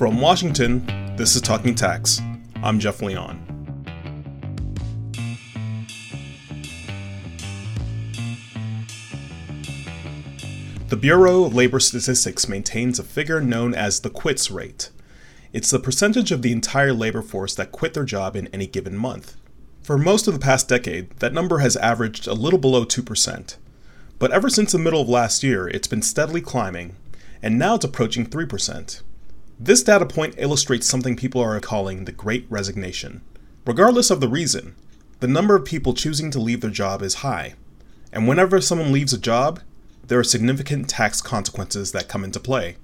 From Washington, this is Talking Tax. I'm Jeff Leon. The Bureau of Labor Statistics maintains a figure known as the quits rate. It's the percentage of the entire labor force that quit their job in any given month. For most of the past decade, that number has averaged a little below 2%. But ever since the middle of last year, it's been steadily climbing, and now it's approaching 3%. This data point illustrates something people are calling the Great Resignation. Regardless of the reason, the number of people choosing to leave their job is high. And whenever someone leaves a job, there are significant tax consequences that come into play.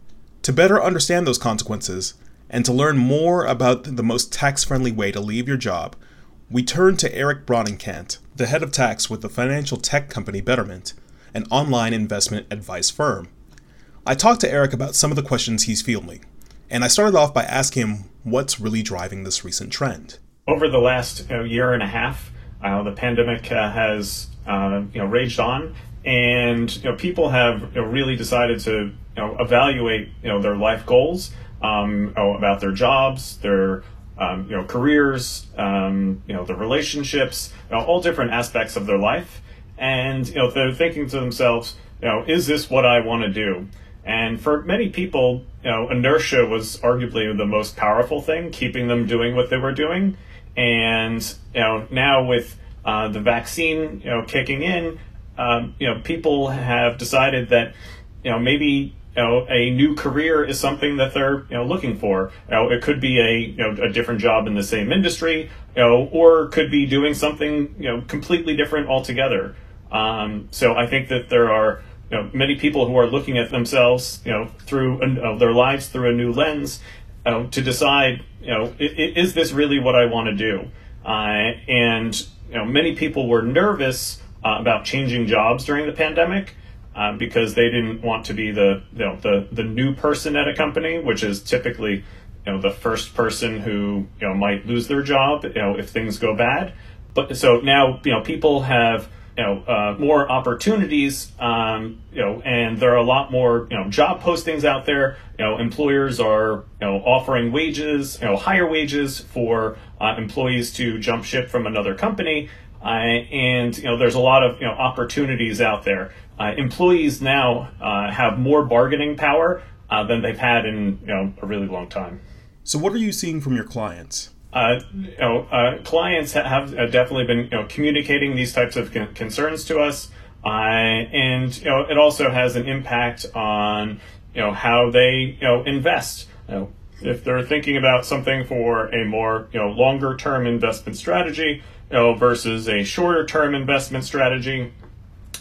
To better understand those consequences, and to learn more about the most tax friendly way to leave your job, we turn to Eric Bronnenkant, the head of tax with the financial tech company Betterment, an online investment advice firm. I talked to Eric about some of the questions he's fielding, and I started off by asking him what's really driving this recent trend. Over the last year and a half, uh, the pandemic uh, has uh, you know raged on, and you know people have you know, really decided to you know evaluate you know their life goals um, about their jobs, their um, you know careers, um, you know their relationships, you know, all different aspects of their life, and you know they're thinking to themselves, you know, is this what I want to do? And for many people, you know, inertia was arguably the most powerful thing, keeping them doing what they were doing. And you know, now with uh, the vaccine, you know, kicking in, um, you know, people have decided that, you know, maybe you know, a new career is something that they're you know looking for. You know, it could be a you know a different job in the same industry, you know, or could be doing something you know completely different altogether. Um, so I think that there are you know many people who are looking at themselves you know through uh, their lives through a new lens uh, to decide you know is this really what I want to do? Uh, and you know many people were nervous uh, about changing jobs during the pandemic. Uh, because they didn't want to be the you know the the new person at a company, which is typically you know the first person who you know might lose their job you know if things go bad. But so now you know people have you know uh, more opportunities um, you know and there are a lot more you know job postings out there. You know employers are you know offering wages you know higher wages for uh, employees to jump ship from another company. Uh, and you know there's a lot of you know opportunities out there. Uh, employees now uh, have more bargaining power uh, than they've had in you know a really long time. So what are you seeing from your clients uh, you know, uh, clients have definitely been you know, communicating these types of con- concerns to us, uh, and you know, it also has an impact on you know how they you know invest. You know, if they're thinking about something for a more you know longer term investment strategy, you know, versus a shorter term investment strategy,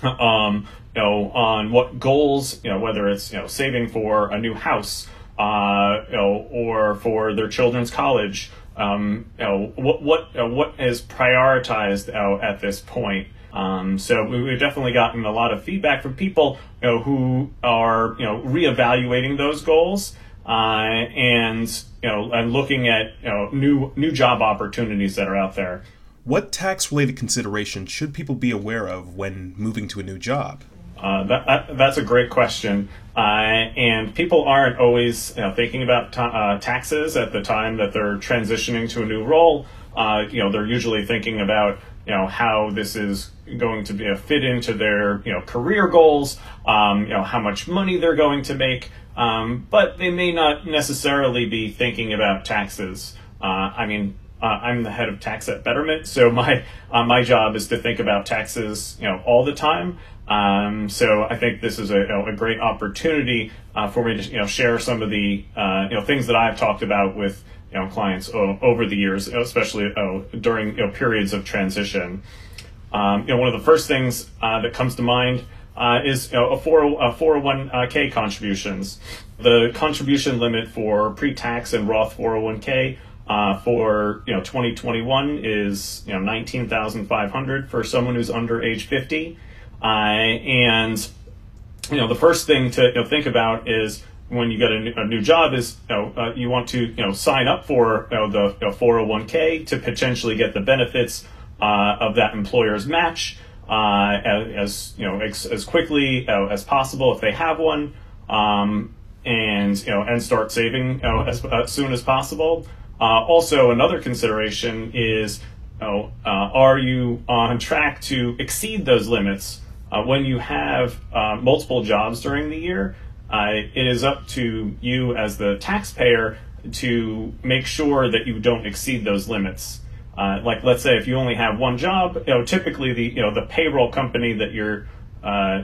um, you know, on what goals, you know, whether it's you know saving for a new house, uh, you know, or for their children's college um, you know, what what uh, what is prioritized uh, at this point. Um, so we've definitely gotten a lot of feedback from people you know, who are you know reevaluating those goals uh, and you know and looking at you know new new job opportunities that are out there. What tax related considerations should people be aware of when moving to a new job? Uh, that, that, that's a great question. Uh, and people aren't always you know, thinking about ta- uh, taxes at the time that they're transitioning to a new role. Uh, you know, they're usually thinking about you know how this is going to be a fit into their you know career goals. Um, you know how much money they're going to make. Um, but they may not necessarily be thinking about taxes. Uh, I mean, uh, I'm the head of tax at Betterment, so my uh, my job is to think about taxes, you know, all the time. Um, so I think this is a, a great opportunity uh, for me to you know share some of the uh, you know things that I've talked about with you know clients over the years, especially during you know periods of transition. Um, you know, one of the first things uh, that comes to mind uh, is you know, a, 4, a 401k contributions. The contribution limit for pre-tax and Roth 401k uh, for you know 2021 is you know 19,500 for someone who's under age 50. Uh, and you know, the first thing to you know, think about is when you get a new, a new job is you know uh, you want to you know sign up for you know, the you know, 401k to potentially get the benefits uh, of that employer's match uh, as, you know as, quickly uh, as possible if they have one. Um, and you know and start saving as, as soon as possible. Uh, also, another consideration is you know, uh, are you on track to exceed those limits uh, when you have uh, multiple jobs during the year? Uh, it is up to you as the taxpayer to make sure that you don't exceed those limits. Uh, like, let's say if you only have one job, you know, typically the you know the payroll company that you're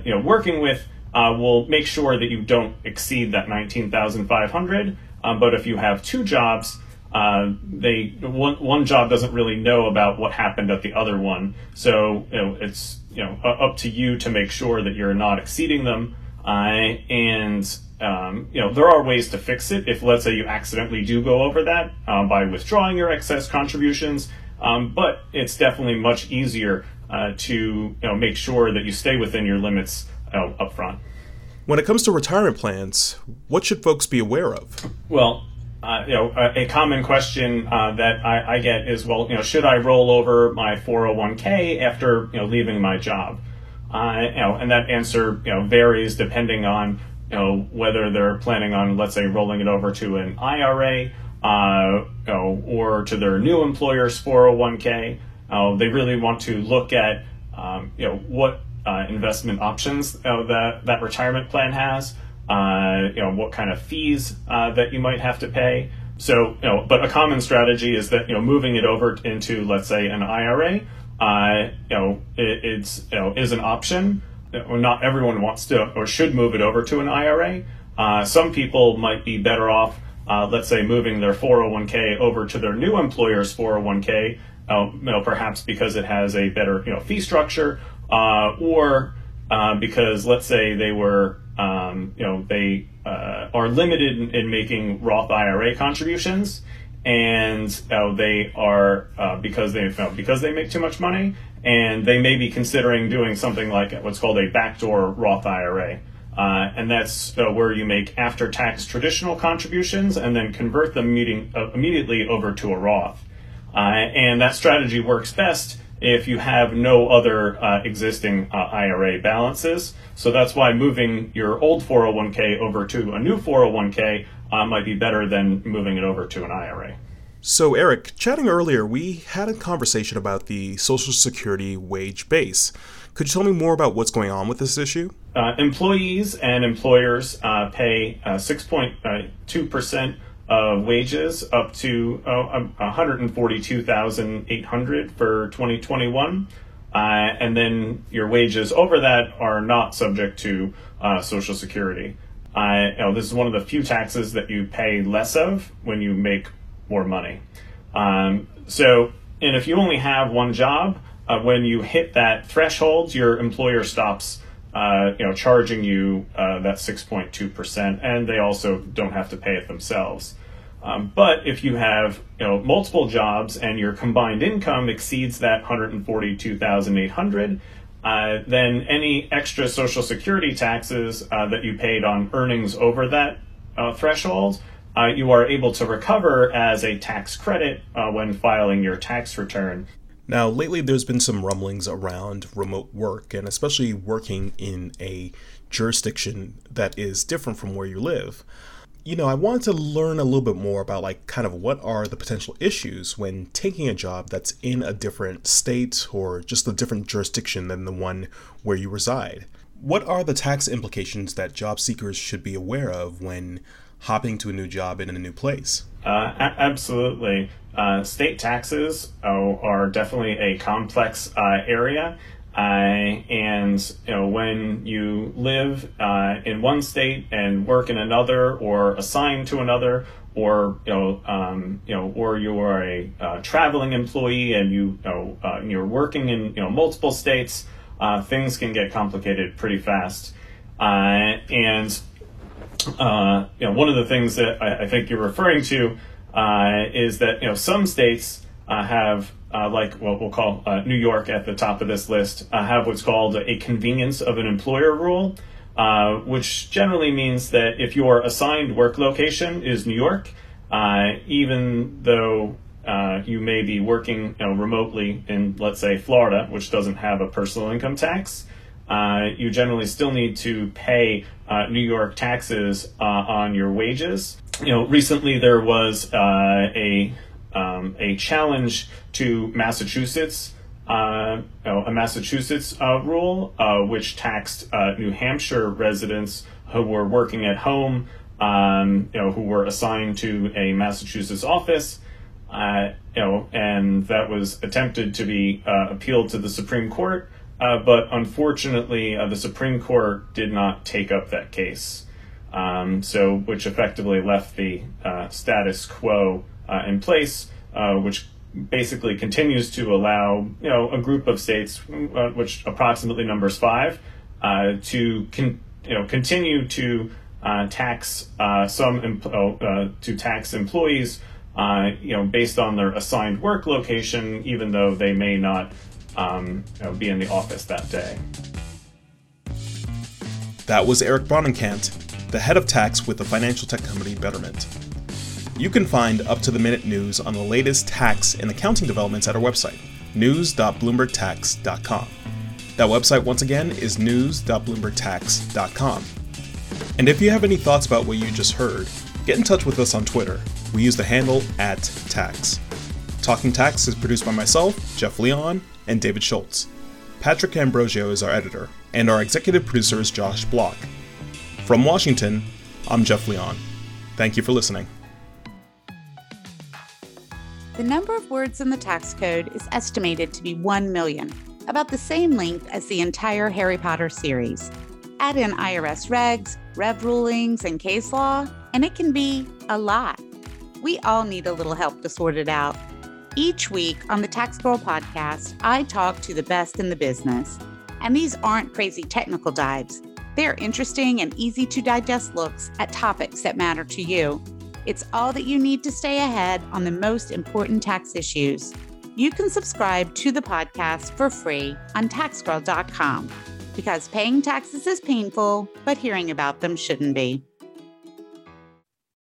you know working with will make sure that you don't exceed that nineteen thousand five hundred. Um, but if you have two jobs, uh, they one one job doesn't really know about what happened at the other one, so you know, it's you know up to you to make sure that you're not exceeding them. Uh, and um, you know there are ways to fix it. If let's say you accidentally do go over that uh, by withdrawing your excess contributions, um, but it's definitely much easier uh, to you know make sure that you stay within your limits uh, up front. When it comes to retirement plans, what should folks be aware of? Well, uh, you know, a, a common question uh, that I, I, get is, well, you know, should I roll over my 401k after you know leaving my job? Uh, you know, and that answer you know varies depending on you know whether they're planning on, let's say, rolling it over to an IRA, uh, you know, or to their new employer's 401k. Uh, they really want to look at um, you know what uh, investment options that that retirement plan has uh, you know, what kind of fees uh, that you might have to pay. So, you know, but a common strategy is that, you know, moving it over into, let's say, an IRA, uh, you know, it, it's, you know, is an option. Not everyone wants to or should move it over to an IRA. Uh, some people might be better off, uh, let's say, moving their 401k over to their new employer's 401k, uh, you know, perhaps because it has a better, you know, fee structure, or because let's say they were um, you know, they uh, are limited in, in, making Roth IRA contributions, and uh, they are uh, because they because they make too much money, and they may be considering doing something like what's called a backdoor Roth IRA. Uh, and that's uh, where you make after-tax traditional contributions and then convert them meeting, uh, immediately over to a Roth. and that strategy works best if you have no other uh, existing uh, IRA balances. So that's why moving your old 401k over to a new 401k uh, might be better than moving it over to an IRA. So, Eric, chatting earlier, we had a conversation about the Social Security wage base. Could you tell me more about what's going on with this issue? Uh, employees and employers uh, pay 6.2% of wages up to uh, 142,800 for 2021. Uh, and then your wages over that are not subject to uh, Social Security. Uh, you know, this is one of the few taxes that you pay less of when you make more money. Um, so, and if you only have one job, uh, when you hit that threshold, your employer stops uh, you know, charging you uh, that 6.2%, and they also don't have to pay it themselves. Um, but if you have you know multiple jobs and your combined income exceeds that 142,800, uh, then any extra Social Security taxes uh, that you paid on earnings over that uh, threshold, uh, you are able to recover as a tax credit uh, when filing your tax return. Now, lately there's been some rumblings around remote work and especially working in a jurisdiction that is different from where you live you know, I wanted to learn a little bit more about like kind of what are the potential issues when taking a job that's in a different state or just a different jurisdiction than the one where you reside. What are the tax implications that job seekers should be aware of when hopping to a new job in a new place? Uh, a- absolutely. Uh, state taxes oh, are definitely a complex uh, area. Uh, and you know when you live uh, in one state and work in another, or assigned to another, or you know, um, you know, or you are a uh, traveling employee and you, you know, uh, you're working in you know multiple states, uh, things can get complicated pretty fast. Uh, and you know, one of the things that I, I think you're referring to is that you know some states have uh, like what we'll call uh, New York at the top of this list, have what's called a convenience of an employer rule, uh, which generally means that if your assigned work location is New York, uh, even though uh, you may be working you know, remotely in, let's say, Florida, which doesn't have a personal income tax, you generally still need to pay New York taxes on your wages. You know, recently there was a um, a challenge to Massachusetts. Uh, you a Massachusetts rule which taxed New Hampshire residents who were working at home, um, you know, who were assigned to a Massachusetts office, uh, you know, and that was attempted to be uh, appealed to the Supreme Court. Uh, but unfortunately, uh, the Supreme Court did not take up that case. Um, so, which effectively left the uh, status quo uh, in place, uh, which basically continues to allow you know a group of states, uh, which approximately numbers five, to con- you know continue to tax some imp- to tax employees, you know, based on their assigned work location, even though they may not um, you know, be in the office that day. That was Eric Bronnenkant, the head of tax with the financial tech company Betterment. You can find up to the minute news on the latest tax and accounting developments at our website, news.bloombergtax.com. That website, once again, is news.bloombergtax.com. And if you have any thoughts about what you just heard, get in touch with us on Twitter. We use the handle at tax. Talking Tax is produced by myself, Jeff Leon, and David Schultz. Patrick Ambrosio is our editor, and our executive producer is Josh Block. From Washington, I'm Jeff Leon. Thank you for listening. The number of words in the tax code is estimated to be 1 million, about the same length as the entire Harry Potter series. Add in IRS regs, rev rulings, and case law, and it can be a lot. We all need a little help to sort it out. Each week on the Tax Girl podcast, I talk to the best in the business. And these aren't crazy technical dives, they're interesting and easy to digest looks at topics that matter to you. It's all that you need to stay ahead on the most important tax issues. You can subscribe to the podcast for free on taxgirl.com because paying taxes is painful, but hearing about them shouldn't be.